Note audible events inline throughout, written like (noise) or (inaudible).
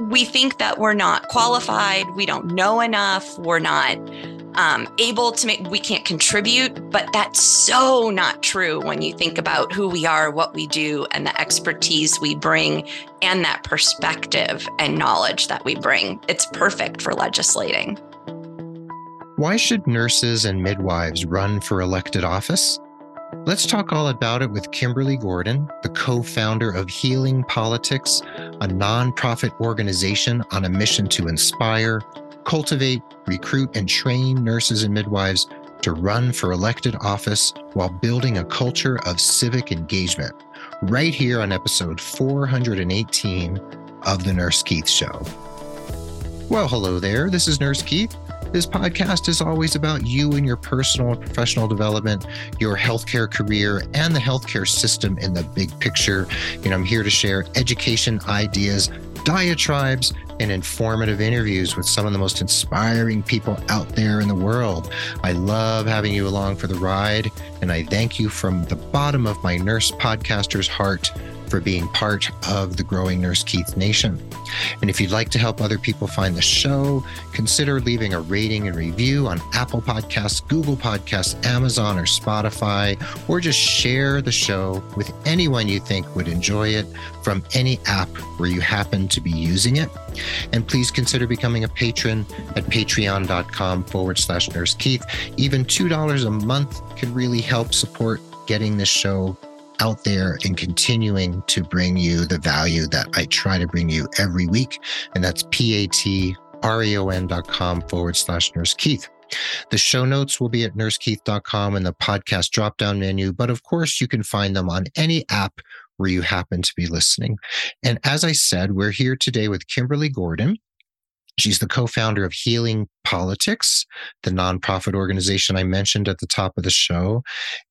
we think that we're not qualified, we don't know enough, we're not um, able to make, we can't contribute. But that's so not true when you think about who we are, what we do, and the expertise we bring, and that perspective and knowledge that we bring. It's perfect for legislating. Why should nurses and midwives run for elected office? Let's talk all about it with Kimberly Gordon, the co founder of Healing Politics, a nonprofit organization on a mission to inspire, cultivate, recruit, and train nurses and midwives to run for elected office while building a culture of civic engagement. Right here on episode 418 of The Nurse Keith Show. Well, hello there. This is Nurse Keith. This podcast is always about you and your personal and professional development, your healthcare career, and the healthcare system in the big picture. And I'm here to share education ideas, diatribes, and informative interviews with some of the most inspiring people out there in the world. I love having you along for the ride, and I thank you from the bottom of my nurse podcaster's heart for being part of the growing Nurse Keith Nation. And if you'd like to help other people find the show, consider leaving a rating and review on Apple Podcasts, Google Podcasts, Amazon, or Spotify, or just share the show with anyone you think would enjoy it from any app where you happen to be using it. And please consider becoming a patron at patreon.com forward slash nurse Keith. Even $2 a month can really help support getting this show out there and continuing to bring you the value that I try to bring you every week. And that's patreon.com forward slash nurse Keith. The show notes will be at nursekeith.com in the podcast drop down menu, but of course, you can find them on any app where you happen to be listening. And as I said, we're here today with Kimberly Gordon. She's the co founder of Healing Politics, the nonprofit organization I mentioned at the top of the show.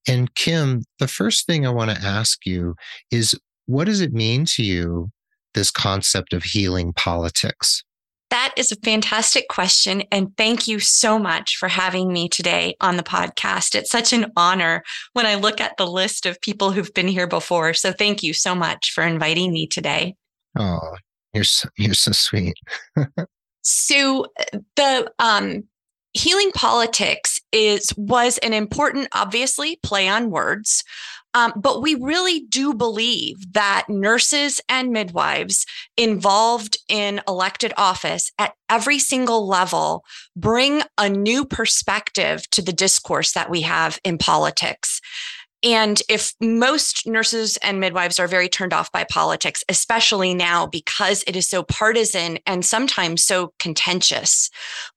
And Kim, the first thing I want to ask you is what does it mean to you, this concept of healing politics? That is a fantastic question. And thank you so much for having me today on the podcast. It's such an honor when I look at the list of people who've been here before. So thank you so much for inviting me today. Oh, you're so, you're so sweet. (laughs) So the um, healing politics is was an important, obviously, play on words. Um, but we really do believe that nurses and midwives involved in elected office at every single level bring a new perspective to the discourse that we have in politics. And if most nurses and midwives are very turned off by politics, especially now because it is so partisan and sometimes so contentious.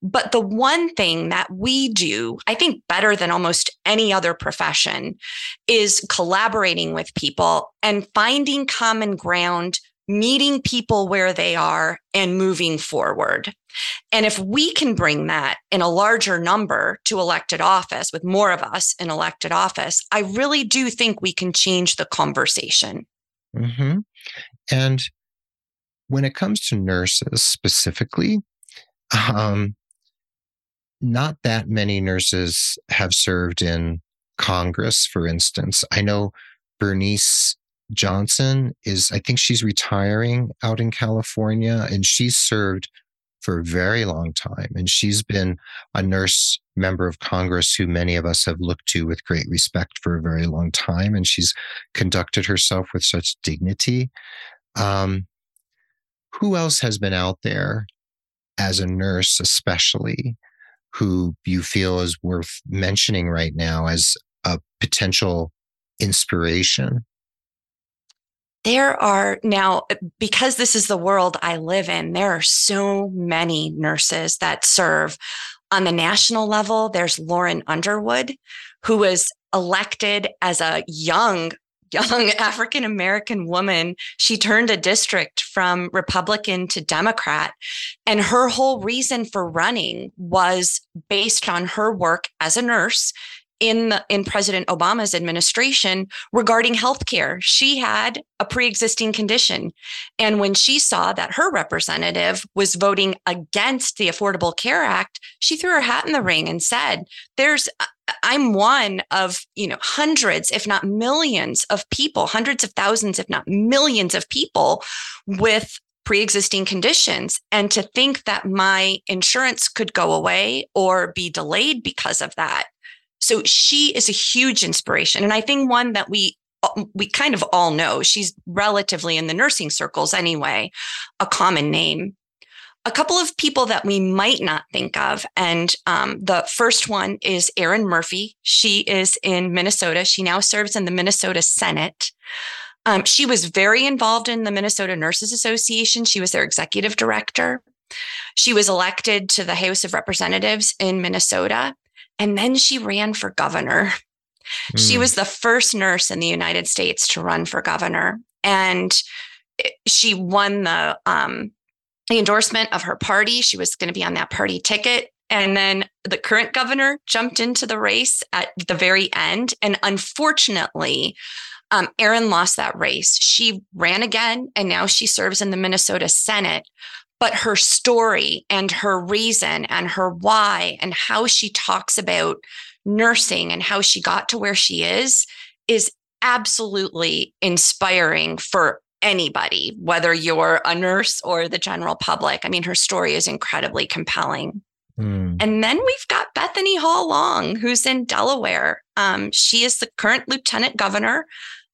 But the one thing that we do, I think better than almost any other profession, is collaborating with people and finding common ground meeting people where they are and moving forward. And if we can bring that in a larger number to elected office with more of us in elected office, I really do think we can change the conversation. Mm-hmm. And when it comes to nurses specifically, um, not that many nurses have served in Congress, for instance. I know Bernice Johnson is, I think she's retiring out in California and she's served for a very long time. And she's been a nurse member of Congress who many of us have looked to with great respect for a very long time. And she's conducted herself with such dignity. Um, who else has been out there as a nurse, especially, who you feel is worth mentioning right now as a potential inspiration? There are now, because this is the world I live in, there are so many nurses that serve on the national level. There's Lauren Underwood, who was elected as a young (laughs) young African American woman. She turned a district from Republican to Democrat. And her whole reason for running was based on her work as a nurse in in President Obama's administration regarding healthcare. She had a pre-existing condition, and when she saw that her representative was voting against the Affordable Care Act, she threw her hat in the ring and said, "There's uh, I'm one of, you know, hundreds, if not millions of people, hundreds of thousands, if not millions of people with pre-existing conditions and to think that my insurance could go away or be delayed because of that so she is a huge inspiration and i think one that we we kind of all know she's relatively in the nursing circles anyway a common name a couple of people that we might not think of. And um, the first one is Erin Murphy. She is in Minnesota. She now serves in the Minnesota Senate. Um, she was very involved in the Minnesota Nurses Association. She was their executive director. She was elected to the House of Representatives in Minnesota. And then she ran for governor. Mm. She hmm. was the first nurse in the United States to run for governor. And she won the um, the endorsement of her party. She was going to be on that party ticket. And then the current governor jumped into the race at the very end. And unfortunately, um, Erin lost that race. She ran again, and now she serves in the Minnesota Senate. But her story and her reason and her why and how she talks about nursing and how she got to where she is is absolutely inspiring for anybody, whether you're a nurse or the general public. I mean, her story is incredibly compelling. Mm. And then we've got Bethany Hall Long, who's in Delaware. Um, she is the current lieutenant governor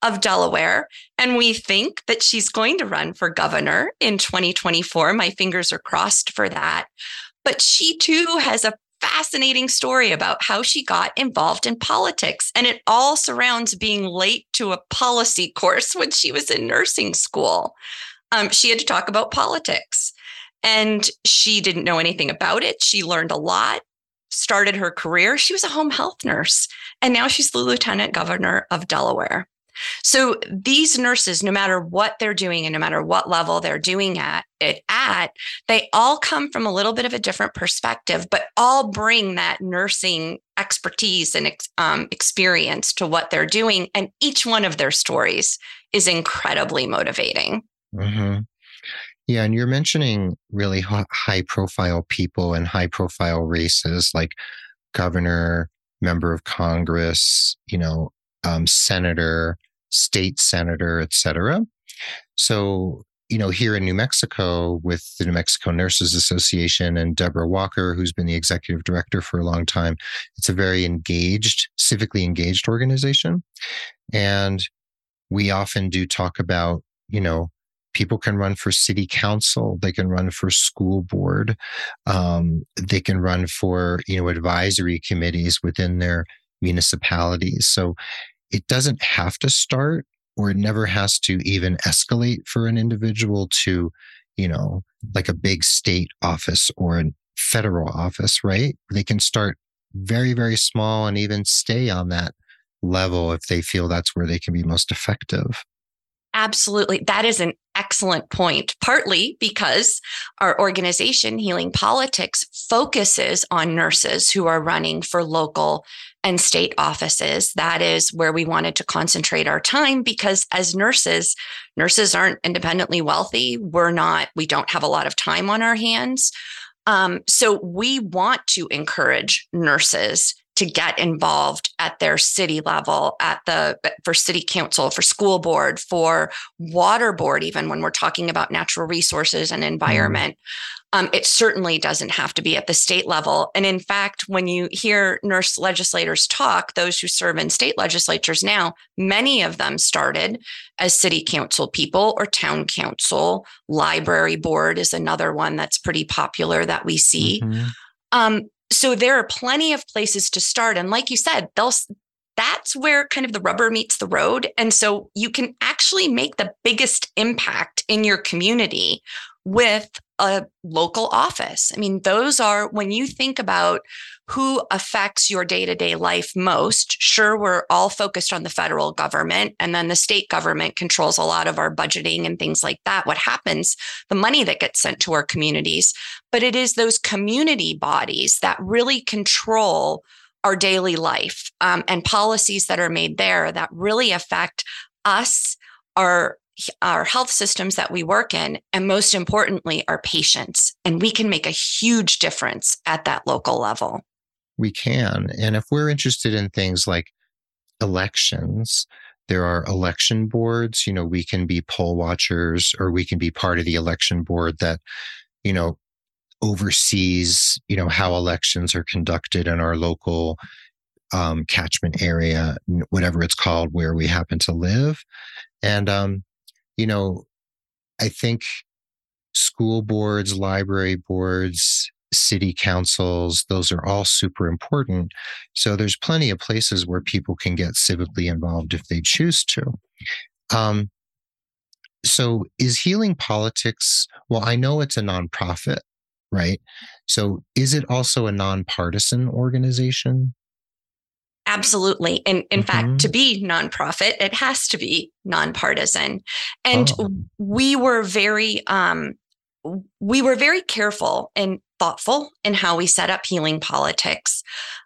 of Delaware. And we think that she's going to run for governor in 2024. My fingers are crossed for that. But she too has a fascinating story about how she got involved in politics. And it all surrounds being late to a policy course when she was in nursing school. Um, she had to talk about politics and she didn't know anything about it. She learned a lot, started her career. She was a home health nurse, and now she's the lieutenant governor of Delaware. So these nurses, no matter what they're doing and no matter what level they're doing at it at, they all come from a little bit of a different perspective, but all bring that nursing expertise and um, experience to what they're doing. And each one of their stories is incredibly motivating. Mm-hmm. Yeah, and you're mentioning really high profile people and high profile races like governor, member of Congress, you know, um, senator, state senator, et cetera. So, you know, here in New Mexico with the New Mexico Nurses Association and Deborah Walker, who's been the executive director for a long time, it's a very engaged, civically engaged organization. And we often do talk about, you know, people can run for city council they can run for school board um, they can run for you know advisory committees within their municipalities so it doesn't have to start or it never has to even escalate for an individual to, you know, like a big state office or a federal office, right? They can start very, very small and even stay on that level if they feel that's where they can be most effective. Absolutely. That is an excellent point, partly because our organization, Healing Politics, focuses on nurses who are running for local and state offices. That is where we wanted to concentrate our time because as nurses, nurses aren't independently wealthy. We're not, we don't have a lot of time on our hands. Um, so we want to encourage nurses to get involved at their city level at the for city council for school board for water board even when we're talking about natural resources and mm-hmm. environment um, it certainly doesn't have to be at the state level and in fact when you hear nurse legislators talk those who serve in state legislatures now many of them started as city council people or town council library board is another one that's pretty popular that we see mm-hmm. Um, so there are plenty of places to start. And like you said, they'll that's where kind of the rubber meets the road. And so you can actually make the biggest impact in your community with a local office. I mean, those are when you think about who affects your day to day life most. Sure, we're all focused on the federal government, and then the state government controls a lot of our budgeting and things like that. What happens, the money that gets sent to our communities, but it is those community bodies that really control our daily life um, and policies that are made there that really affect us, our our health systems that we work in, and most importantly, our patients. And we can make a huge difference at that local level. We can. And if we're interested in things like elections, There are election boards. You know, we can be poll watchers or we can be part of the election board that, you know, oversees, you know, how elections are conducted in our local um, catchment area, whatever it's called, where we happen to live. And, um, you know, I think school boards, library boards, city councils, those are all super important. So there's plenty of places where people can get civically involved if they choose to. Um, so is healing politics? Well, I know it's a nonprofit, right? So is it also a nonpartisan organization? Absolutely. And in mm-hmm. fact, to be nonprofit, it has to be nonpartisan. And oh. we were very um, we were very careful and thoughtful in how we set up healing politics.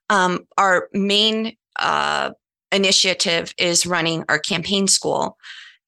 Um, our main uh, initiative is running our campaign school.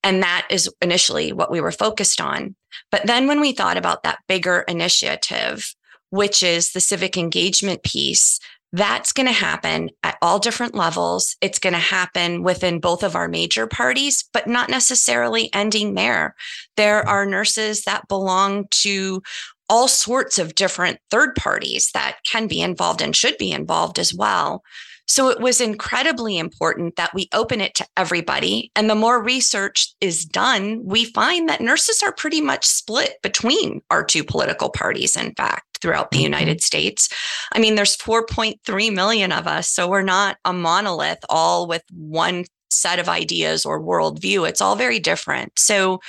And that is initially what we were focused on. But then when we thought about that bigger initiative, which is the civic engagement piece, that's going to happen at all different levels. It's going to happen within both of our major parties, but not necessarily ending there. There are nurses that belong to all sorts of different third parties that can be involved and should be involved as well. So it was incredibly important that we open it to everybody. And the more research is done, we find that nurses are pretty much split between our two political parties, in fact, throughout the mm-hmm. United States. I mean, there's 4.3 million of us. So we're not a monolith all with one set of ideas or worldview. It's all very different. So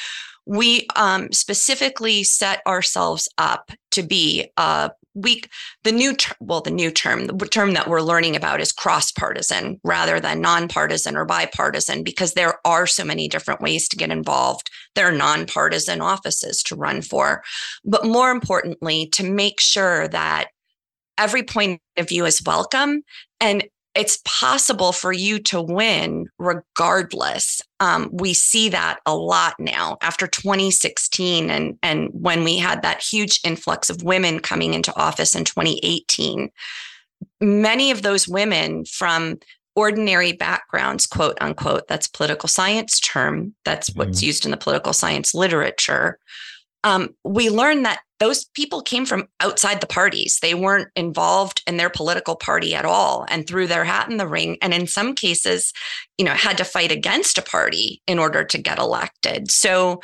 we um, specifically set ourselves up to be a we the new ter- well the new term the term that we're learning about is cross partisan rather than nonpartisan or bipartisan because there are so many different ways to get involved. There are nonpartisan offices to run for. But more importantly to make sure that every point of view is welcome and it's possible for you to win regardless. Um, we see that a lot now after 2016 and, and when we had that huge influx of women coming into office in 2018. Many of those women from ordinary backgrounds, quote unquote, that's political science term, that's mm-hmm. what's used in the political science literature. Um, we learned that those people came from outside the parties. They weren't involved in their political party at all and threw their hat in the ring. And in some cases, you know, had to fight against a party in order to get elected. So,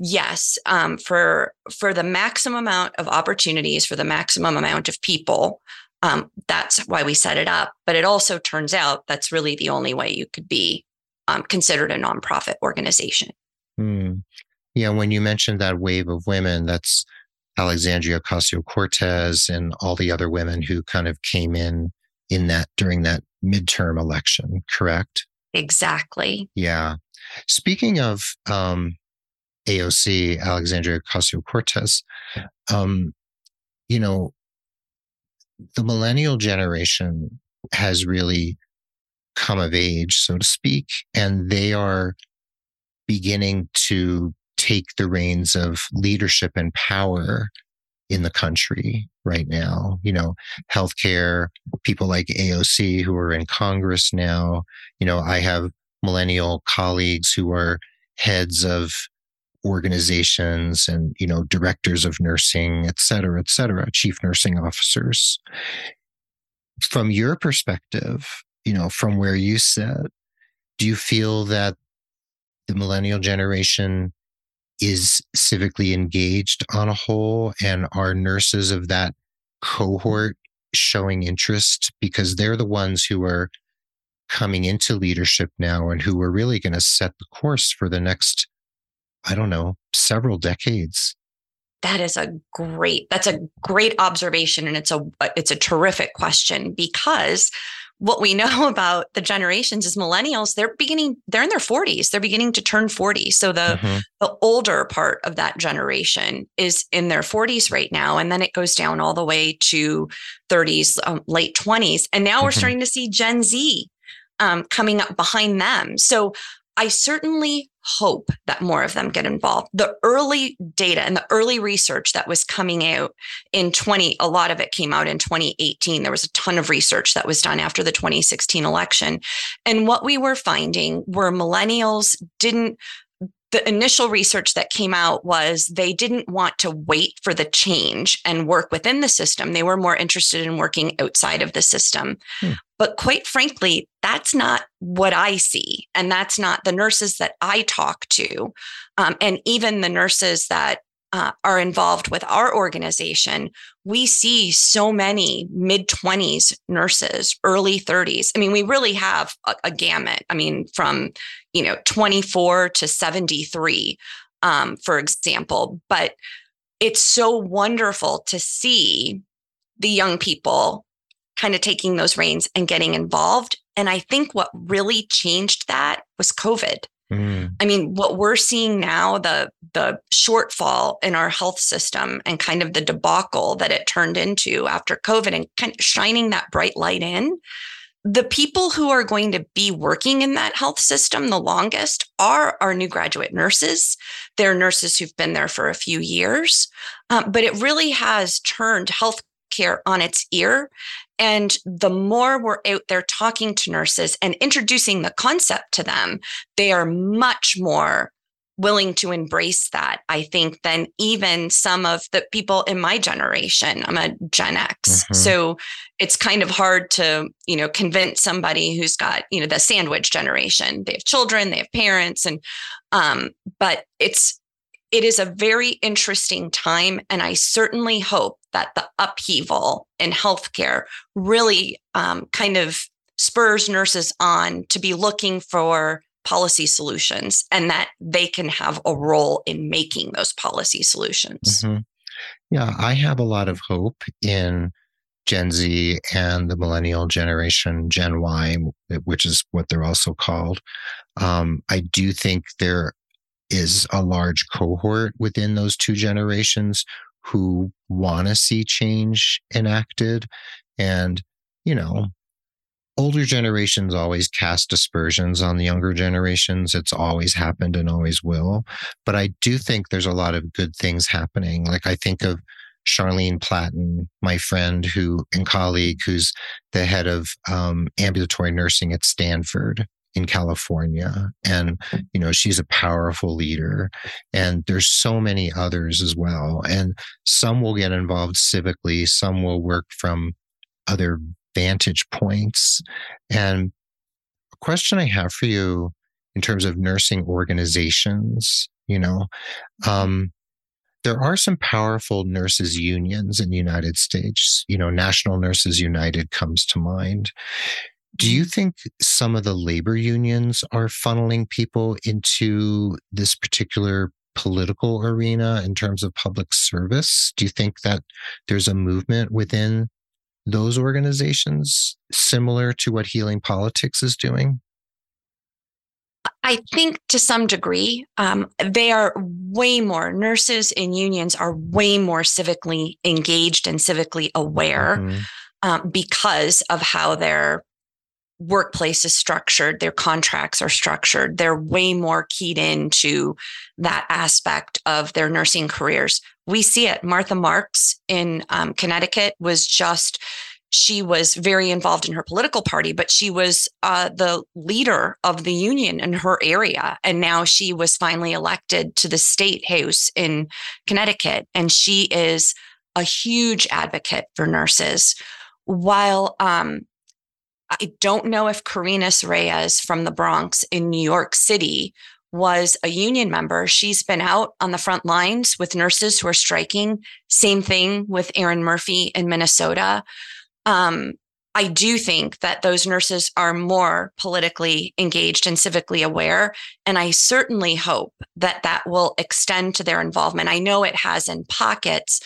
yes, um, for for the maximum amount of opportunities, for the maximum amount of people, um, that's why we set it up. But it also turns out that's really the only way you could be um, considered a nonprofit organization. Hmm. Yeah, when you mentioned that wave of women, that's Alexandria Ocasio Cortez and all the other women who kind of came in in that during that midterm election, correct? Exactly. Yeah. Speaking of um, AOC, Alexandria Ocasio Cortez, um, you know, the millennial generation has really come of age, so to speak, and they are beginning to take the reins of leadership and power in the country right now. You know, healthcare, people like AOC who are in Congress now. You know, I have millennial colleagues who are heads of organizations and, you know, directors of nursing, et cetera, et cetera, chief nursing officers. From your perspective, you know, from where you sit, do you feel that the millennial generation is civically engaged on a whole and are nurses of that cohort showing interest because they're the ones who are coming into leadership now and who are really going to set the course for the next i don't know several decades. That is a great that's a great observation and it's a it's a terrific question because what we know (laughs) about the generations is millennials they're beginning they're in their 40s they're beginning to turn 40 so the mm-hmm. the older part of that generation is in their 40s right now and then it goes down all the way to 30s um, late 20s and now mm-hmm. we're starting to see gen z um, coming up behind them so i certainly hope that more of them get involved. The early data and the early research that was coming out in 20, a lot of it came out in 2018. There was a ton of research that was done after the 2016 election. And what we were finding were millennials didn't the initial research that came out was they didn't want to wait for the change and work within the system. They were more interested in working outside of the system. Hmm. But quite frankly, that's not what I see. And that's not the nurses that I talk to. Um, and even the nurses that uh, are involved with our organization, we see so many mid 20s nurses, early 30s. I mean, we really have a, a gamut. I mean, from, you know, 24 to 73, um, for example. But it's so wonderful to see the young people kind of taking those reins and getting involved. And I think what really changed that was COVID. Mm. I mean, what we're seeing now, the the shortfall in our health system and kind of the debacle that it turned into after COVID and kind of shining that bright light in. The people who are going to be working in that health system the longest are our new graduate nurses. They're nurses who've been there for a few years, um, but it really has turned healthcare on its ear and the more we're out there talking to nurses and introducing the concept to them, they are much more willing to embrace that, I think, than even some of the people in my generation. I'm a Gen X. Mm-hmm. So it's kind of hard to, you know, convince somebody who's got, you know, the sandwich generation. They have children, they have parents, and um, but it's it is a very interesting time. And I certainly hope that the upheaval in healthcare really um, kind of spurs nurses on to be looking for policy solutions and that they can have a role in making those policy solutions. Mm-hmm. Yeah, I have a lot of hope in Gen Z and the millennial generation, Gen Y, which is what they're also called. Um, I do think there is a large cohort within those two generations who want to see change enacted. And, you know, older generations always cast aspersions on the younger generations. It's always happened and always will. But I do think there's a lot of good things happening. Like I think of Charlene Platten, my friend who and colleague, who's the head of um, ambulatory nursing at Stanford in California. And, you know, she's a powerful leader. And there's so many others as well. And some will get involved civically, some will work from other vantage points. And a question I have for you in terms of nursing organizations, you know, um, there are some powerful nurses unions in the United States. You know, National Nurses United comes to mind. Do you think some of the labor unions are funneling people into this particular political arena in terms of public service? Do you think that there's a movement within those organizations similar to what Healing Politics is doing? I think to some degree, um, they are way more, nurses in unions are way more civically engaged and civically aware mm-hmm. um, because of how they're workplace is structured, their contracts are structured. They're way more keyed into that aspect of their nursing careers. We see it. Martha Marx in um, Connecticut was just, she was very involved in her political party, but she was uh, the leader of the union in her area. And now she was finally elected to the state house in Connecticut. And she is a huge advocate for nurses. While um, I don't know if Karines Reyes from the Bronx in New York City was a union member. She's been out on the front lines with nurses who are striking. Same thing with Erin Murphy in Minnesota. Um, I do think that those nurses are more politically engaged and civically aware. And I certainly hope that that will extend to their involvement. I know it has in pockets,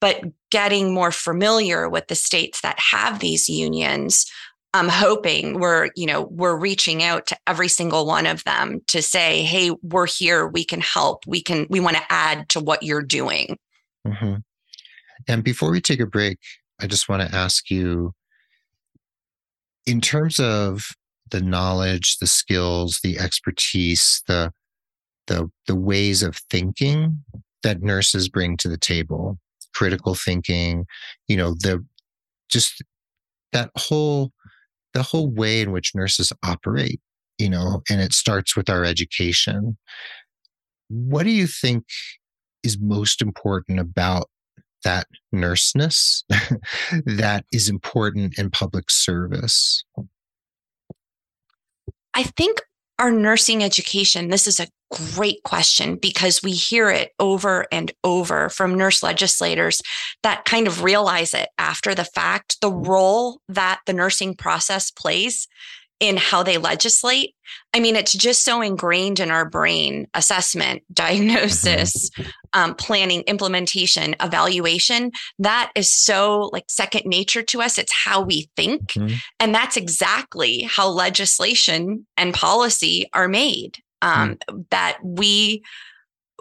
but getting more familiar with the states that have these unions I'm hoping we're, you know, we're reaching out to every single one of them to say, hey, we're here, we can help, we can, we want to add to what you're doing. Mm-hmm. And before we take a break, I just want to ask you in terms of the knowledge, the skills, the expertise, the the the ways of thinking that nurses bring to the table, critical thinking, you know, the just that whole the whole way in which nurses operate, you know, and it starts with our education. What do you think is most important about that nurseness (laughs) that is important in public service? I think our nursing education, this is a great question because we hear it over and over from nurse legislators that kind of realize it after the fact the role that the nursing process plays in how they legislate. I mean, it's just so ingrained in our brain assessment, (laughs) diagnosis, mm-hmm. um, planning, implementation, evaluation. That is so like second nature to us. It's how we think. Mm-hmm. And that's exactly how legislation and policy are made. Um, mm-hmm. That we,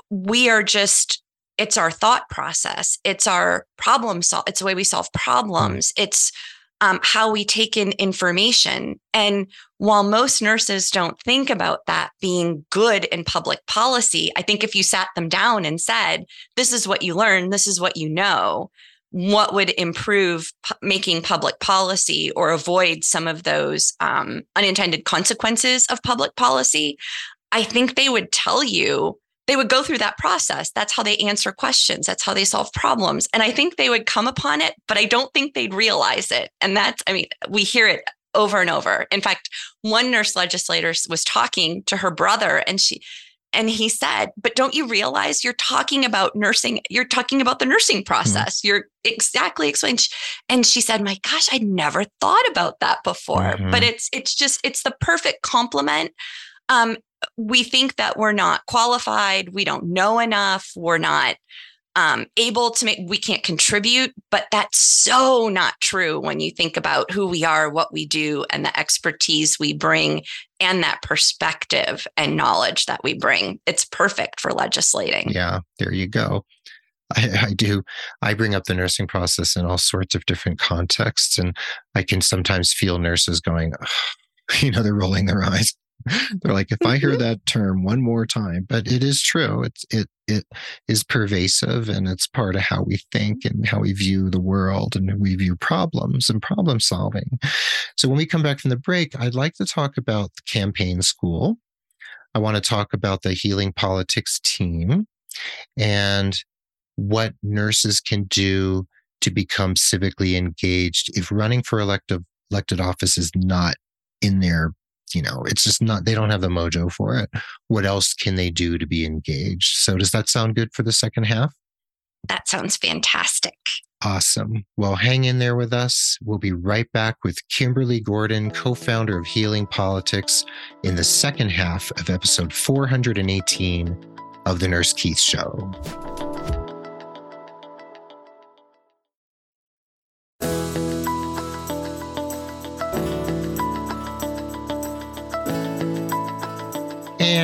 we are just it's our thought process it's our problem solve it's the way we solve mm. problems it's um, how we take in information. And while most nurses don't think about that being good in public policy, I think if you sat them down and said, this is what you learn, this is what you know, what would improve p- making public policy or avoid some of those um, unintended consequences of public policy, I think they would tell you they would go through that process. That's how they answer questions. That's how they solve problems. And I think they would come upon it, but I don't think they'd realize it. And that's, I mean, we hear it over and over. In fact, one nurse legislator was talking to her brother and she, and he said, but don't you realize you're talking about nursing? You're talking about the nursing mm-hmm. process. Mm-hmm. You're exactly explaining. And she said, my gosh, I'd never thought about that before. Mm-hmm. But it's, it's just, it's the perfect complement. Um, we think that we're not qualified, we don't know enough, we're not um, able to make, we can't contribute. But that's so not true when you think about who we are, what we do, and the expertise we bring, and that perspective and knowledge that we bring. It's perfect for legislating. Yeah, there you go. I, I, do. I bring up the nursing process in all sorts of different contexts, and I can sometimes feel nurses going, (laughs) you know, they're rolling their eyes. (laughs) They're like, if I hear mm-hmm. that term one more time, but it is true. It's it it is pervasive and it's part of how we think and how we view the world and we view problems and problem solving. So when we come back from the break, I'd like to talk about the campaign school. I want to talk about the healing politics team and what nurses can do to become civically engaged if running for elective elected office is not in their you know, it's just not, they don't have the mojo for it. What else can they do to be engaged? So, does that sound good for the second half? That sounds fantastic. Awesome. Well, hang in there with us. We'll be right back with Kimberly Gordon, co founder of Healing Politics, in the second half of episode 418 of The Nurse Keith Show.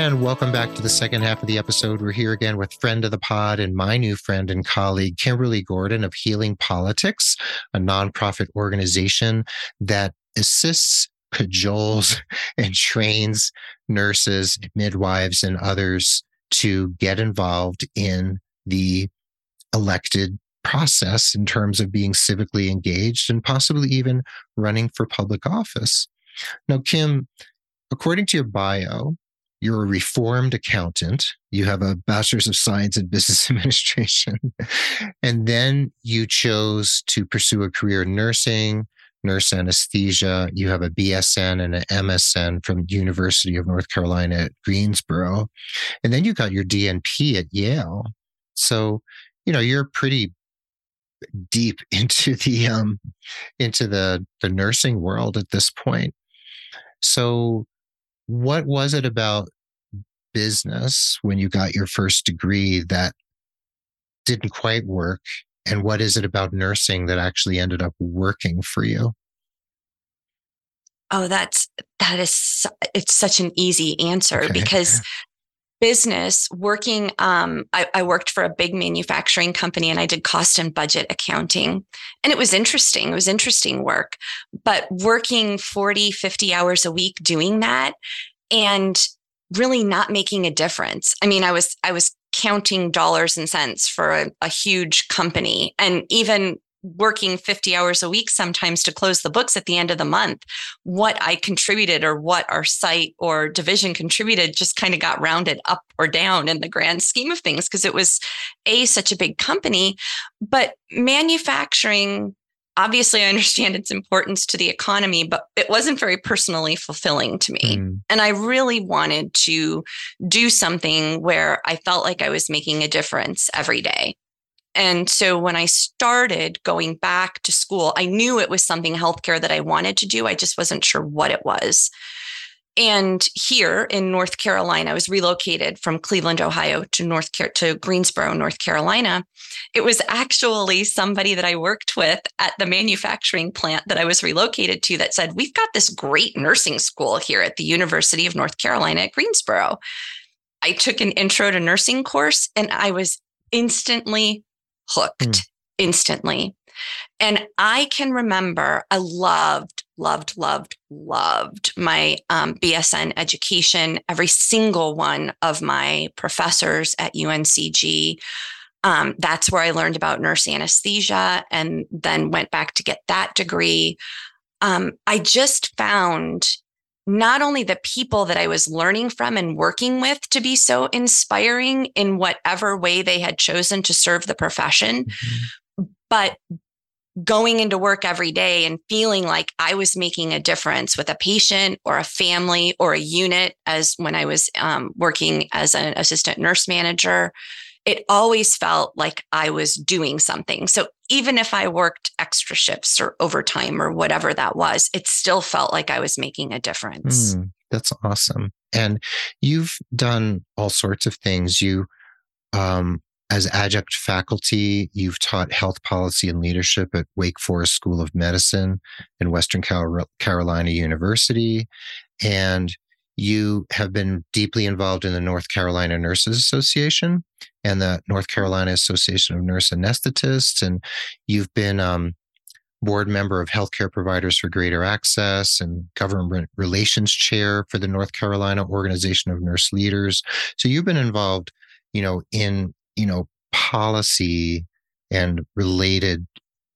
And welcome back to the second half of the episode. We're here again with friend of the pod and my new friend and colleague, Kimberly Gordon of Healing Politics, a nonprofit organization that assists, cajoles, (laughs) and trains nurses, midwives, and others to get involved in the elected process in terms of being civically engaged and possibly even running for public office. Now, Kim, according to your bio, you're a reformed accountant. You have a bachelor's of science in business (laughs) administration. and then you chose to pursue a career in nursing, nurse anesthesia. You have a BSN and an MSN from University of North Carolina at Greensboro. And then you got your DNP at Yale. So, you know, you're pretty deep (laughs) into the um into the the nursing world at this point. So what was it about business when you got your first degree that didn't quite work? And what is it about nursing that actually ended up working for you? Oh, that's that is it's such an easy answer okay. because business working um, I, I, worked for a big manufacturing company and i did cost and budget accounting and it was interesting it was interesting work but working 40 50 hours a week doing that and really not making a difference. I mean, I was I was counting dollars and cents for a, a huge company and even working 50 hours a week sometimes to close the books at the end of the month what i contributed or what our site or division contributed just kind of got rounded up or down in the grand scheme of things because it was a such a big company but manufacturing obviously i understand its importance to the economy but it wasn't very personally fulfilling to me mm. and i really wanted to do something where i felt like i was making a difference every day and so when I started going back to school, I knew it was something healthcare that I wanted to do. I just wasn't sure what it was. And here in North Carolina, I was relocated from Cleveland, Ohio to North Car- to Greensboro, North Carolina. It was actually somebody that I worked with at the manufacturing plant that I was relocated to that said, "We've got this great nursing school here at the University of North Carolina at Greensboro." I took an intro to nursing course and I was instantly hooked mm. instantly. And I can remember I loved, loved, loved, loved my um, BSN education. Every single one of my professors at UNCG. Um, that's where I learned about nurse anesthesia and then went back to get that degree. Um, I just found not only the people that I was learning from and working with to be so inspiring in whatever way they had chosen to serve the profession, mm-hmm. but going into work every day and feeling like I was making a difference with a patient or a family or a unit, as when I was um, working as an assistant nurse manager it always felt like I was doing something. So even if I worked extra shifts or overtime or whatever that was, it still felt like I was making a difference. Mm, that's awesome. And you've done all sorts of things. You, um, as adjunct faculty, you've taught health policy and leadership at Wake Forest School of Medicine and Western Carolina University. And you have been deeply involved in the North Carolina Nurses Association and the North Carolina Association of Nurse Anesthetists, and you've been um, board member of Healthcare Providers for Greater Access and government relations chair for the North Carolina Organization of Nurse Leaders. So you've been involved, you know, in you know policy and related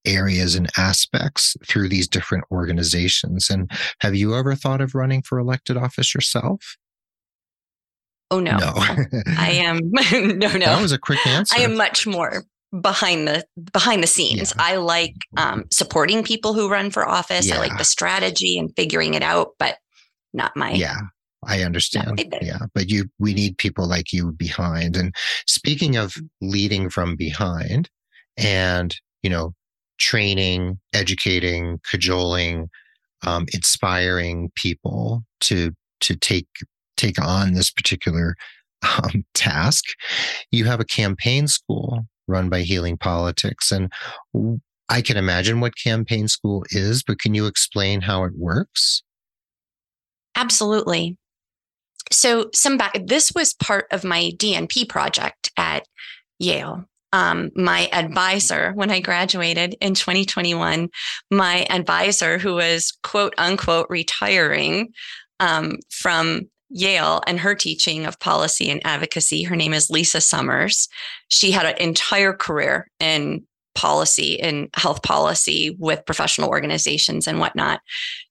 areas and aspects through these different organizations. And have you ever thought of running for elected office yourself? Oh no. No. I (laughs) am (laughs) no no. That was a quick answer. I am much more behind the behind the scenes. Yeah. I like um, supporting people who run for office. Yeah. I like the strategy and figuring it out, but not my Yeah. I understand. Yeah, but you we need people like you behind. And speaking of leading from behind and, you know, training, educating, cajoling, um, inspiring people to to take take on this particular um, (laughs) task. You have a campaign school run by Healing Politics, and I can imagine what campaign school is, but can you explain how it works? Absolutely. So, some back, this was part of my DNP project at Yale um, my advisor when I graduated in 2021, my advisor, who was quote unquote retiring um, from Yale and her teaching of policy and advocacy, her name is Lisa Summers. She had an entire career in policy and health policy with professional organizations and whatnot.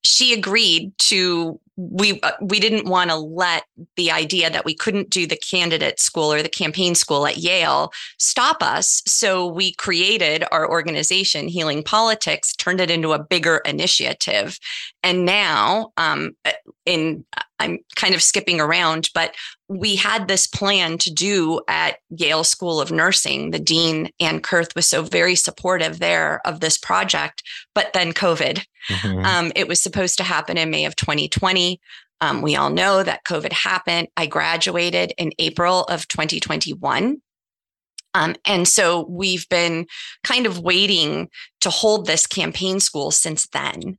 She agreed to we uh, we didn't want to let the idea that we couldn't do the candidate school or the campaign school at Yale stop us so we created our organization healing politics turned it into a bigger initiative and now um, uh, in i'm kind of skipping around but we had this plan to do at Yale School of Nursing. The dean, Ann Kurth, was so very supportive there of this project, but then COVID. Mm-hmm. Um, it was supposed to happen in May of 2020. Um, we all know that COVID happened. I graduated in April of 2021. Um, and so we've been kind of waiting to hold this campaign school since then.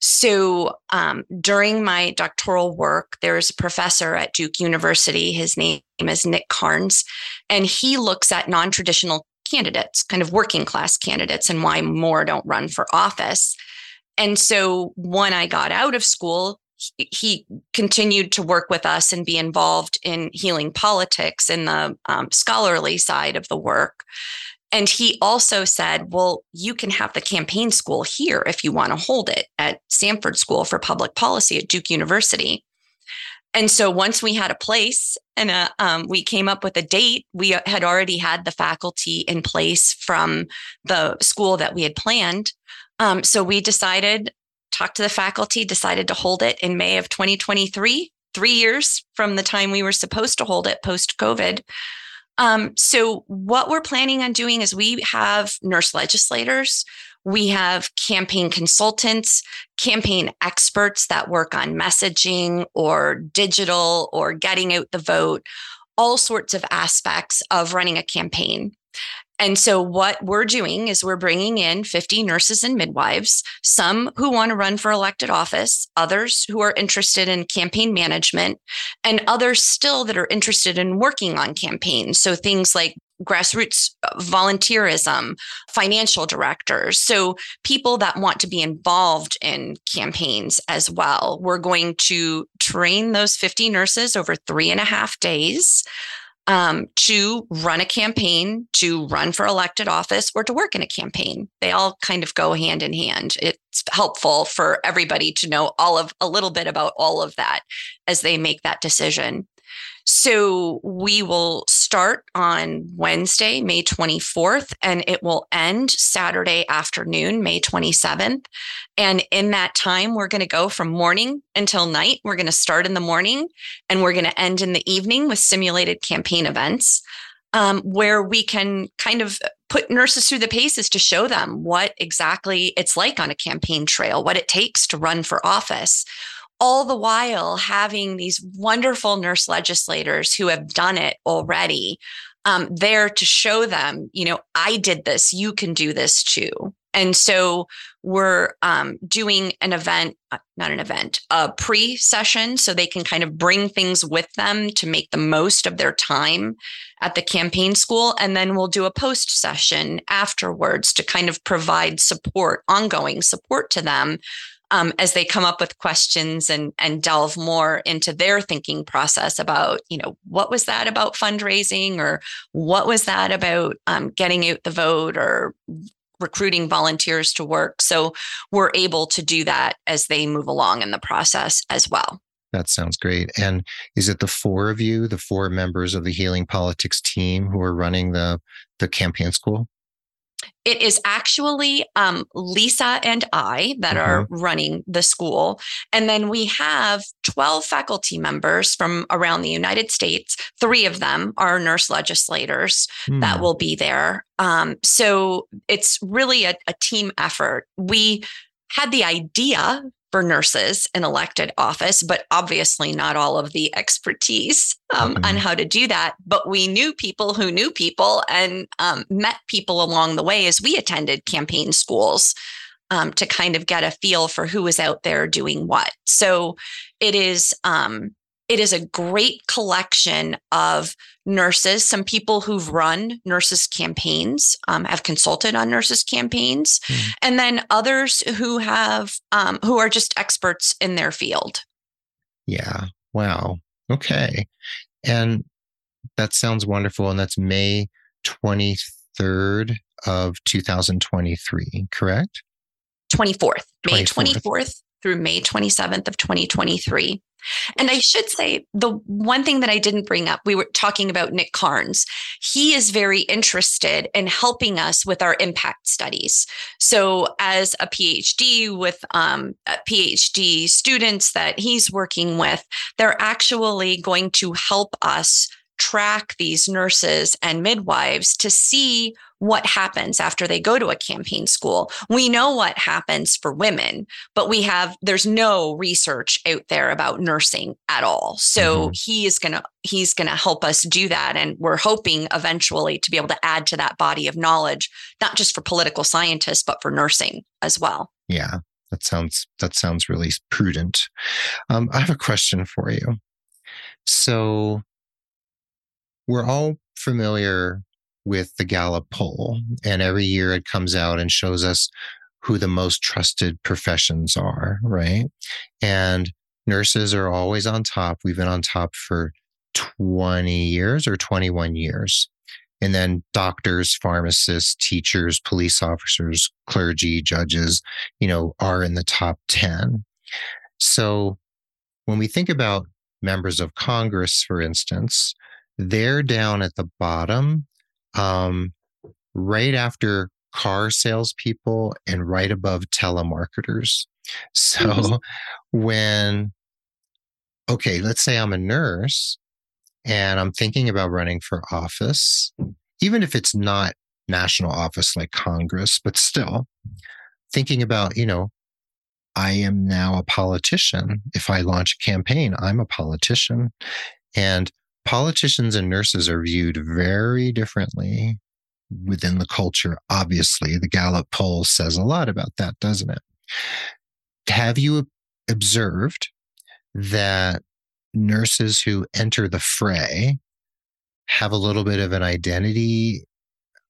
So um, during my doctoral work, there's a professor at Duke University. His name is Nick Carnes, and he looks at non traditional candidates, kind of working class candidates, and why more don't run for office. And so when I got out of school, he continued to work with us and be involved in healing politics in the um, scholarly side of the work. And he also said, well, you can have the campaign school here if you want to hold it at Sanford School for Public Policy at Duke University. And so once we had a place and a, um, we came up with a date, we had already had the faculty in place from the school that we had planned. Um, so we decided, talked to the faculty, decided to hold it in May of 2023, three years from the time we were supposed to hold it post COVID. Um, so, what we're planning on doing is we have nurse legislators, we have campaign consultants, campaign experts that work on messaging or digital or getting out the vote, all sorts of aspects of running a campaign. And so, what we're doing is we're bringing in 50 nurses and midwives, some who want to run for elected office, others who are interested in campaign management, and others still that are interested in working on campaigns. So, things like grassroots uh, volunteerism, financial directors. So, people that want to be involved in campaigns as well. We're going to train those 50 nurses over three and a half days um, to run a campaign, to run for elected office, or to work in a campaign. They all kind of go hand in hand. It's helpful for everybody to know all of a little bit about all of that as they make that decision. So we will start on Wednesday, May 24th, and it will end Saturday afternoon, May 27th. And in that time, we're going to go from morning until night. We're going to start in the morning and we're going to end in the evening with simulated campaign events. Um, where we can kind of put nurses through the paces to show them what exactly it's like on a campaign trail, what it takes to run for office all the while having these wonderful nurse legislators who have done it already um, there to show them, you know, I did this, you can do this too. And so we're um, doing an event, uh, not an event, a pre session so they can kind of bring things with them to make the most of their time at the campaign school. And then we'll do a post session afterwards to kind of provide support, ongoing support to them um, as they come up with questions and and delve more into their thinking process about you know what was that about fundraising or what was that about um, getting out the vote or recruiting volunteers to work so we're able to do that as they move along in the process as well that sounds great. And is it the four of you, the four members of the Healing Politics team who are running the the campaign school? It is actually um, Lisa and I that mm-hmm. are running the school. And then we have 12 faculty members from around the United States. Three of them are nurse legislators mm. that hmm. will be there. Um, so it's really a, a team effort. We had the idea for nurses in elected office, but obviously not all of the expertise um, mm-hmm. on how to do that. But we knew people who knew people and um, met people along the way as we attended campaign schools um, to kind of get a feel for who was out there doing what. So it is um, it is a great collection of nurses, some people who've run nurses campaigns, um, have consulted on nurses campaigns, mm. and then others who have um, who are just experts in their field. Yeah. Wow. Okay. And that sounds wonderful. And that's May 23rd of 2023, correct? 24th, May 24th, 24th through May 27th of 2023. And I should say the one thing that I didn't bring up, we were talking about Nick Carnes. He is very interested in helping us with our impact studies. So, as a PhD with um, PhD students that he's working with, they're actually going to help us track these nurses and midwives to see what happens after they go to a campaign school. We know what happens for women, but we have there's no research out there about nursing at all. So mm-hmm. he is going to he's going to help us do that and we're hoping eventually to be able to add to that body of knowledge not just for political scientists but for nursing as well. Yeah. That sounds that sounds really prudent. Um, I have a question for you. So we're all familiar with the Gallup poll, and every year it comes out and shows us who the most trusted professions are, right? And nurses are always on top. We've been on top for 20 years or 21 years. And then doctors, pharmacists, teachers, police officers, clergy, judges, you know, are in the top 10. So when we think about members of Congress, for instance, they're down at the bottom, um, right after car salespeople and right above telemarketers. (laughs) So mm-hmm. when, okay, let's say I'm a nurse and I'm thinking about running for office, even if it's not national office like Congress, but still thinking about, you know, I am now a politician. If I launch a campaign, I'm a politician. And politicians and nurses are viewed very differently within the culture. Obviously, the Gallup poll says a lot about that, doesn't it? Have you observed that nurses who enter the fray have a little bit of an identity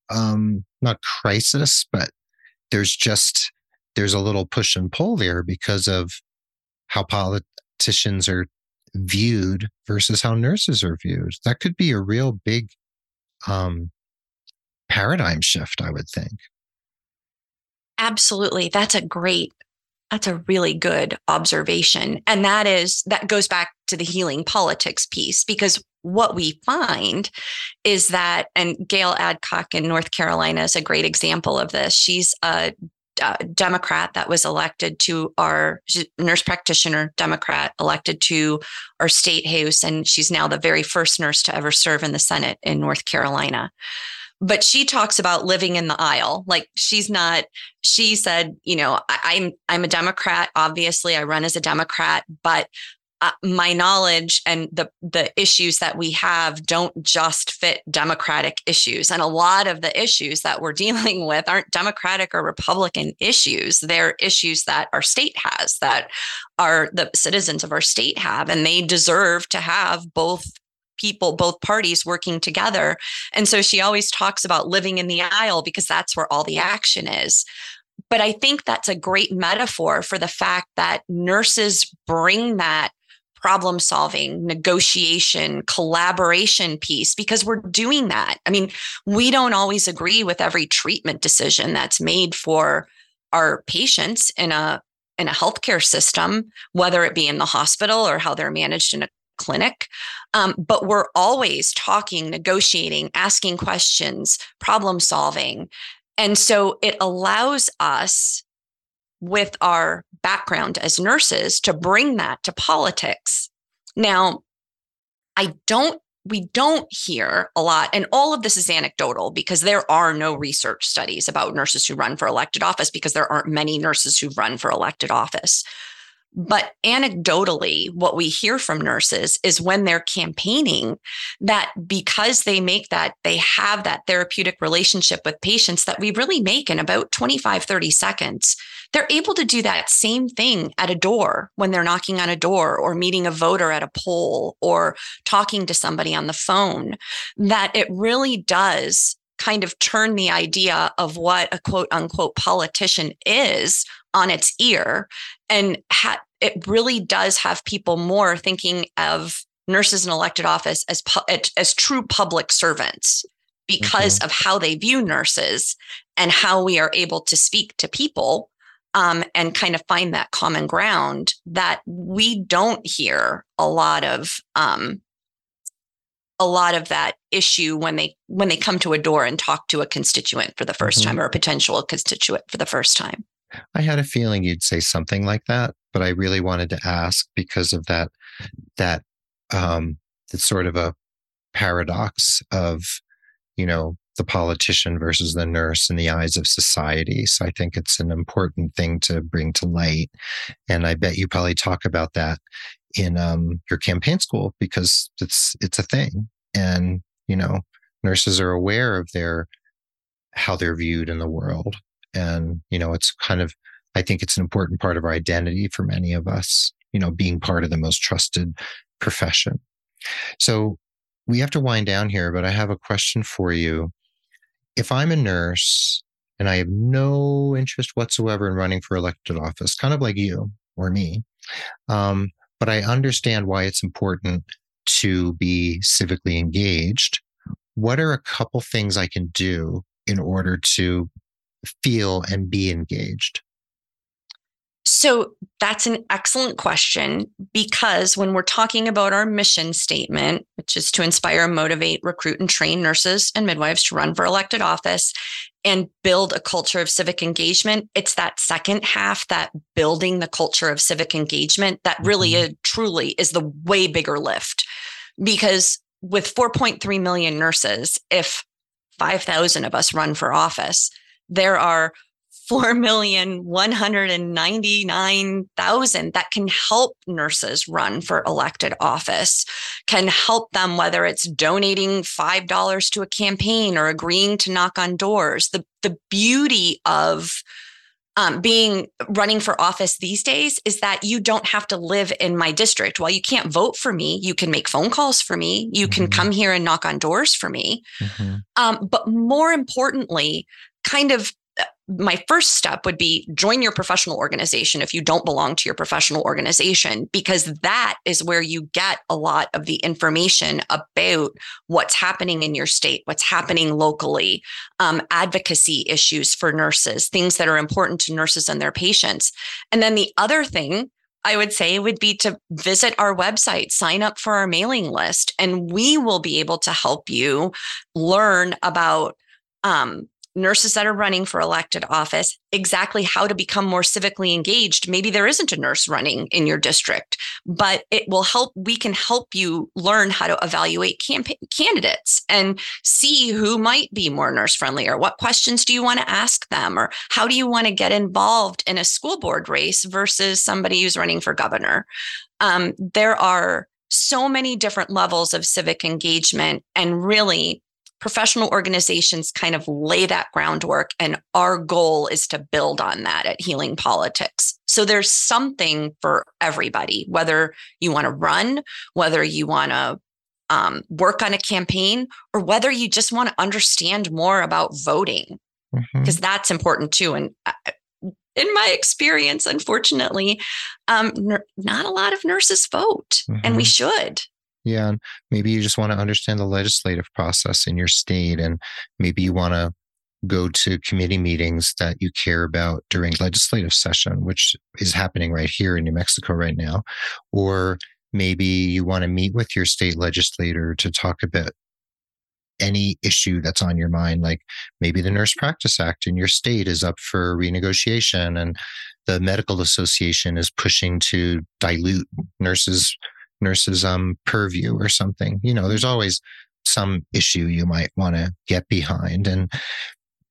um not crisis but there's just there's a little push and pull there because of how politicians are viewed versus how nurses are viewed that could be a real big um paradigm shift i would think absolutely that's a great that's a really good observation. And that is, that goes back to the healing politics piece, because what we find is that, and Gale Adcock in North Carolina is a great example of this. She's a, a Democrat that was elected to our nurse practitioner, Democrat elected to our state house. And she's now the very first nurse to ever serve in the Senate in North Carolina but she talks about living in the aisle like she's not she said you know I, I'm, I'm a democrat obviously i run as a democrat but uh, my knowledge and the the issues that we have don't just fit democratic issues and a lot of the issues that we're (laughs) dealing with aren't democratic or republican issues they're issues that our state has that are the citizens of our state have and they deserve to have both people, both parties working together. And so she always talks about living in the aisle because that's where all the action is. But I think that's a great metaphor for the fact that nurses bring that problem solving, negotiation, collaboration piece because we're doing that. I mean, we don't always agree with every treatment decision that's made for our patients in a in a healthcare system, whether it be in the hospital or how they're managed in a clinic. Um, but we're always talking, negotiating, asking questions, problem solving. And so it allows us, with our background as nurses, to bring that to politics. Now, I don't we don't hear a lot, and all of this is anecdotal because there are no research studies about nurses who run for elected office because there aren't many nurses who run for elected office. But anecdotally, what we hear from nurses is when they're campaigning that because they make that, they have that therapeutic relationship with patients that we really make in about 25, 30 seconds. They're able to do that same thing at a door when they're knocking on a door or meeting a voter at a poll or talking to somebody on the phone, that it really does kind of turn the idea of what a quote unquote politician is on its ear and ha- it really does have people more thinking of nurses in elected office as pu- as true public servants because mm-hmm. of how they view nurses and how we are able to speak to people um, and kind of find that common ground that we don't hear a lot of um, a lot of that issue when they when they come to a door and talk to a constituent for the 1st mm-hmm. time or a potential constituent for the first time I had a feeling you'd say something like that, but I really wanted to ask because of that that um it's sort of a paradox of, you know, the politician versus the nurse in the eyes of society. So I think it's an important thing to bring to light. And I bet you probably talk about that in um, your campaign school because it's it's a thing. And, you know, nurses are aware of their how they're viewed in the world and, you know, it's kind of, I think it's an important part of our identity for many of us, you know, being part of the most trusted profession. So we have to wind down here, but I have a question for you. If I'm a nurse and I have no interest whatsoever in running for elected office, kind of like you or me, um, but I understand why it's important to be civically engaged. What are a couple things I can do in order to feel and be engaged? So that's an excellent question because when we're talking about our mission statement, which is to inspire, motivate, recruit, and train nurses and midwives to run for elected office and build a culture of civic engagement, it's that second half, that building the culture of civic engagement, that really mm-hmm. is, truly is the way bigger lift. Because with 4.3 million nurses, if 5,000 of us run for office, there are 4,199,000 that can help nurses run for elected office, can help them, whether it's donating $5 to a campaign or agreeing to knock on doors. The, the beauty of um, being running for office these days is that you don't have to live in my district. While you can't vote for me, you can make phone calls for me. You mm-hmm. can come here and knock on doors for me. Mm-hmm. Um, but more importantly, kind of my first step would be join your professional organization if you don't belong to your professional organization, because that is where you get a lot of the information about what's happening in your state, what's happening locally, um, advocacy issues for nurses, things that are important to nurses and their patients. And then the other thing I would say would be to visit our website, sign up for our mailing list, and we will be able to help you learn about um, nurses that are running for elected office exactly how to become more civically engaged. Maybe there isn't a nurse running in your district, but it will help. We can help you learn how to evaluate camp- candidates and see who might be more nurse friendly or what questions do you want to ask them or how do you want to get involved in a school board race versus somebody who's running for governor. Um, there are so many different levels of civic engagement and really professional organizations kind of lay that groundwork. And our goal is to build on that at Healing Politics. So there's something for everybody, whether you want to run, whether you want to um, work on a campaign, or whether you just want to understand more about voting, because mm-hmm. that's important too. And uh, in my experience, unfortunately, um, n- not a lot of nurses vote, mm-hmm. and we mm-hmm. should. Yeah. And maybe you just want to understand the legislative process in your state. And maybe you want to go to committee meetings that you care about during legislative session, which is happening right here in New Mexico right now. Or maybe you want to meet with your state legislator to talk about any issue that's on your mind, like maybe the Nurse Practice Act in your state is up for renegotiation and the medical association is pushing to dilute nurses nurses um purview or something you know there's always some issue you might want to get behind and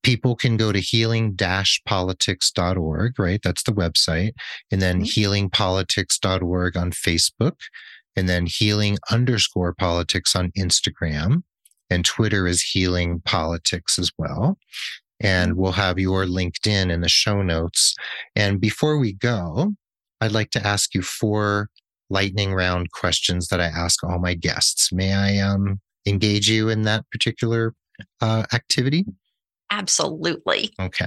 people can go to healing-politics.org right? That's the website and then mm-hmm. healingpolitics.org on facebook and then healing underscore politics on instagram and twitter is healing politics as well and we'll have your linkedin in the show notes and before we go i'd like to ask you four lightning round questions that I ask all my guests. May I um, engage you in that particular uh, activity? Absolutely. Okay.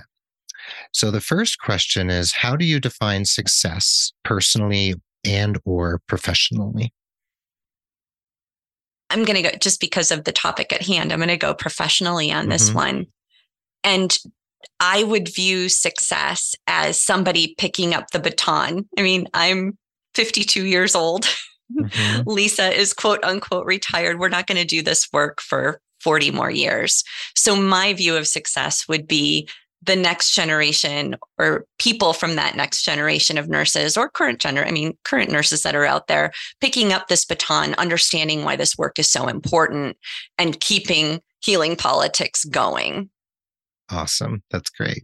So the first question is how do you define success personally and or professionally? I'm going to go just because of the topic at hand. I'm going to go professionally on this mm-hmm. one. And I would view success as somebody picking up the baton. I mean, I'm 52 years old. Mm-hmm. (laughs) Lisa is quote unquote retired. We're not going to do this work for 40 more years. So, my view of success would be the next generation or people from that next generation of nurses or current gender, I mean, current nurses that are out there picking up this baton, understanding why this work is so important and keeping healing politics going. Awesome. That's great.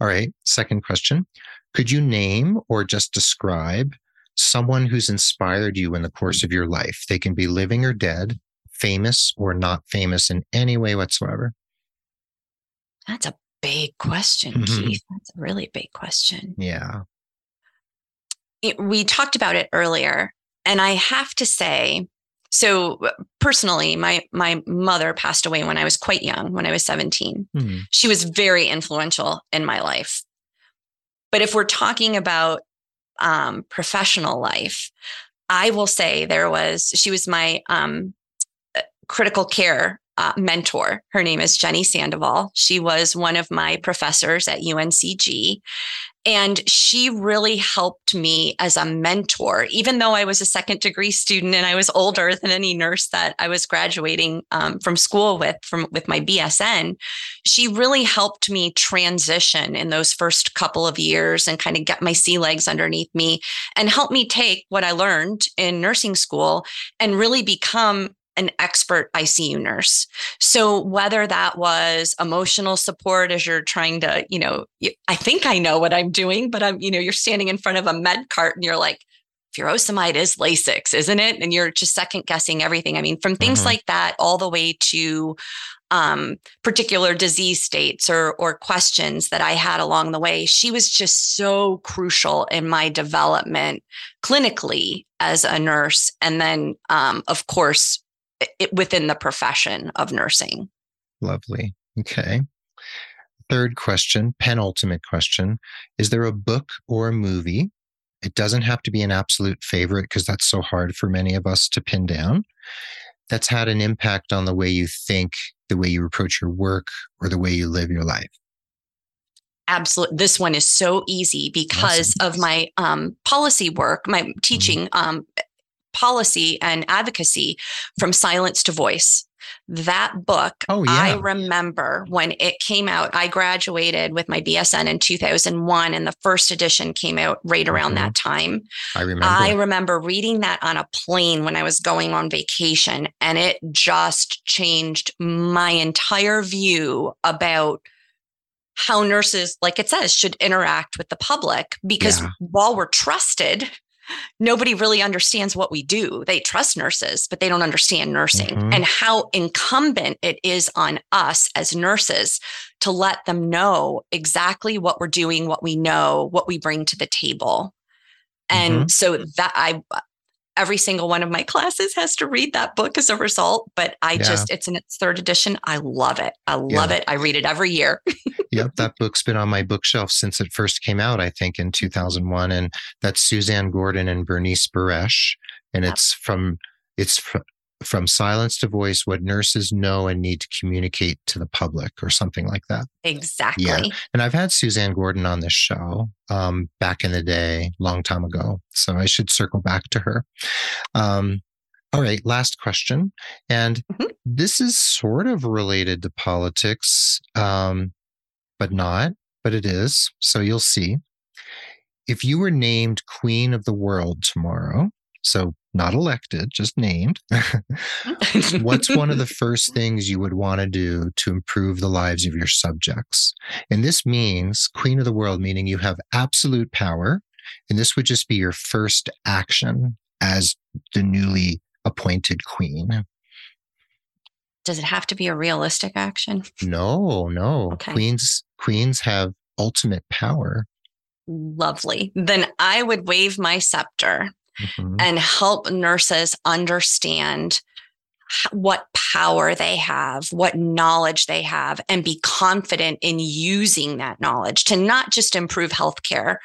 All right. Second question. Could you name or just describe someone who's inspired you in the course of your life. They can be living or dead, famous or not famous in any way whatsoever. That's a big question, mm-hmm. Keith. That's a really big question. Yeah. It, we talked about it earlier, and I have to say, so personally, my my mother passed away when I was quite young, when I was 17. Mm-hmm. She was very influential in my life. But if we're talking about um, professional life. I will say there was, she was my um, critical care uh, mentor. Her name is Jenny Sandoval. She was one of my professors at UNCG. And she really helped me as a mentor, even though I was a second degree student and I was older than any nurse that I was graduating um, from school with, from with my BSN. She really helped me transition in those first couple of years and kind of get my sea legs underneath me and help me take what I learned in nursing school and really become an expert ICU nurse. So whether that was emotional support as you're trying to, you know, I think I know what I'm doing, but I'm, you know, you're standing in front of a med cart and you're like, furosemide is Lasix, isn't it? And you're just second guessing everything. I mean, from things mm-hmm. like that all the way to um, particular disease states or or questions that I had along the way. She was just so crucial in my development clinically as a nurse, and then um, of course it, within the profession of nursing. Lovely. Okay. Third question, penultimate question Is there a book or a movie? It doesn't have to be an absolute favorite because that's so hard for many of us to pin down. That's had an impact on the way you think, the way you approach your work, or the way you live your life absolutely this one is so easy because awesome. of my um, policy work my mm-hmm. teaching mm-hmm. um, policy and advocacy from silence to voice. That book, oh, yeah. I remember when it came out. I graduated with my BSN in 2001, and the first edition came out right around mm-hmm. that time. I remember. I remember reading that on a plane when I was going on vacation, and it just changed my entire view about how nurses, like it says, should interact with the public. Because yeah. while we're trusted, nobody really understands what we do. They trust nurses, but they don't understand nursing mm-hmm. and how incumbent it is on us as nurses to let them know exactly what we're doing, what we know, what we bring to the table. And mm-hmm. so that I every single one of my classes has to read that book as a result. But I yeah. just, it's in its third edition. I love it. I love yeah. it. I read it every year. (laughs) yep. That book's been on my bookshelf since it first came out, I think in 2001. And that's Suzanne Gordon and Bernice Buresh. And it's from, it's from, silence to voice what nurses know and need to communicate to the public or something like that. Exactly. Yeah and i've had suzanne gordon on this show um, back in the day long time ago. So i should circle back to her. Um, all right last question. And mm-hmm. this is sort of related to politics um, but not but it is. So you'll see. If you were named queen of the world tomorrow so not elected, just named. (laughs) What's one of the first things you would want to do to improve the lives of your subjects? And this means queen of the world, meaning you have absolute power. And this would just be your first action as the newly appointed queen. Does it have to be a realistic action? No, no. Okay. Queens queens have ultimate power. Lovely. Then I would wave my scepter mm-hmm. and help nurses understand what power they have, what knowledge they have, and be confident in using that knowledge to not just improve healthcare,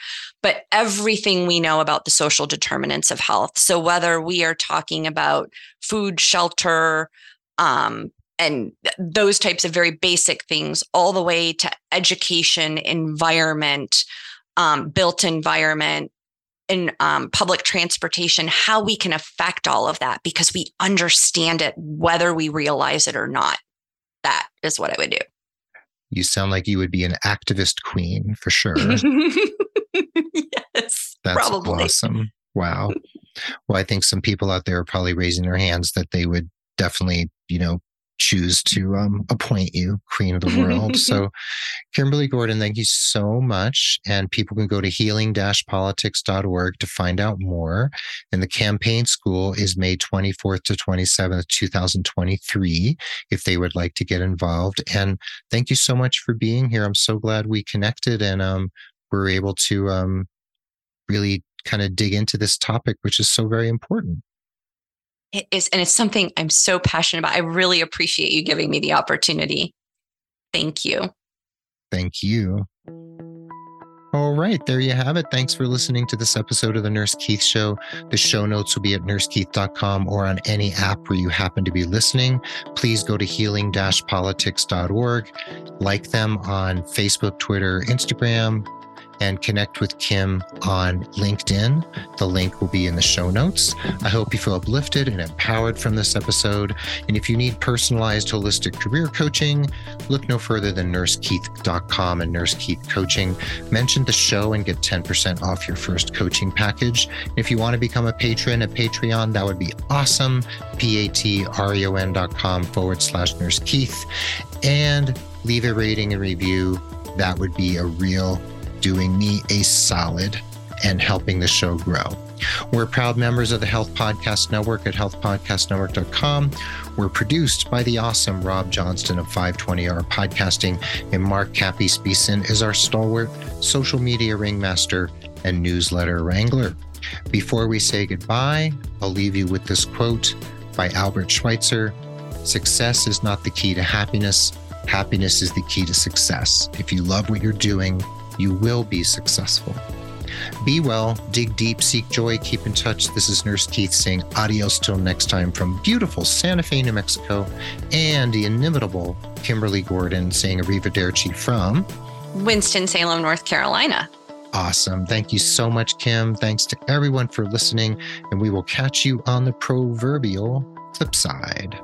but everything we know about the social determinants of health. So, whether we are talking about food, shelter, um, and those types of very basic things, all the way to education, environment, um, built environment, in um, public transportation, how we can affect all of that because we understand it, whether we realize it or not. That is what I would do. You sound like you would be an activist queen for sure. (laughs) yes, That's probably. awesome. Wow. Well, I think some people out there are probably raising their hands that they would definitely, you know, choose to um, appoint you queen of the world. (laughs) so, Kimberly Gordon, thank you so much. And people can go to healing politics.org to find out more. And the campaign school is May 24th to 27th, 2023, if they would like to get involved. And thank you so much for being here. I'm so glad we connected and um, we're able to um, really kind of dig into this topic, which is so very important. It is, and it's something I'm so passionate about. I really appreciate you giving me the opportunity. Thank you. Thank you. All right, there you have it. Thanks for listening to this episode of the Nurse Keith Show. The show notes will be at nursekeith.com or on any app where you happen to be listening. Please go to healing politics.org, like them on Facebook, Twitter, Instagram, and connect with Kim on LinkedIn. The link will be in the show notes. I hope you feel uplifted and empowered from this episode. And if you need personalized holistic career coaching, look no further than nursekeith.com and Nurse Keith Coaching. Mention the show and get 10% off your first coaching package. If you want to become a patron at Patreon, that would be awesome. P-A-T-R-E-O-N.com forward slash Nurse Keith. And leave a rating and review. That would be a real doing me a solid and helping the show grow. We're proud members of the Health Podcast Network at healthpodcastnetwork.com. We're produced by the awesome Rob Johnston of 520R Podcasting, and Mark Cappy Speeson is our stalwart social media ringmaster and newsletter wrangler. Before we say goodbye, I'll leave you with this quote by Albert Schweitzer Success is not the key to happiness, happiness is the key to success. If you love what you're doing, you will be successful. Be well, dig deep, seek joy, keep in touch. This is Nurse Keith saying adios till next time from beautiful Santa Fe, New Mexico, and the inimitable Kimberly Gordon saying arrivederci from Winston-Salem, North Carolina. Awesome. Thank you so much, Kim. Thanks to everyone for listening, and we will catch you on the proverbial flip side.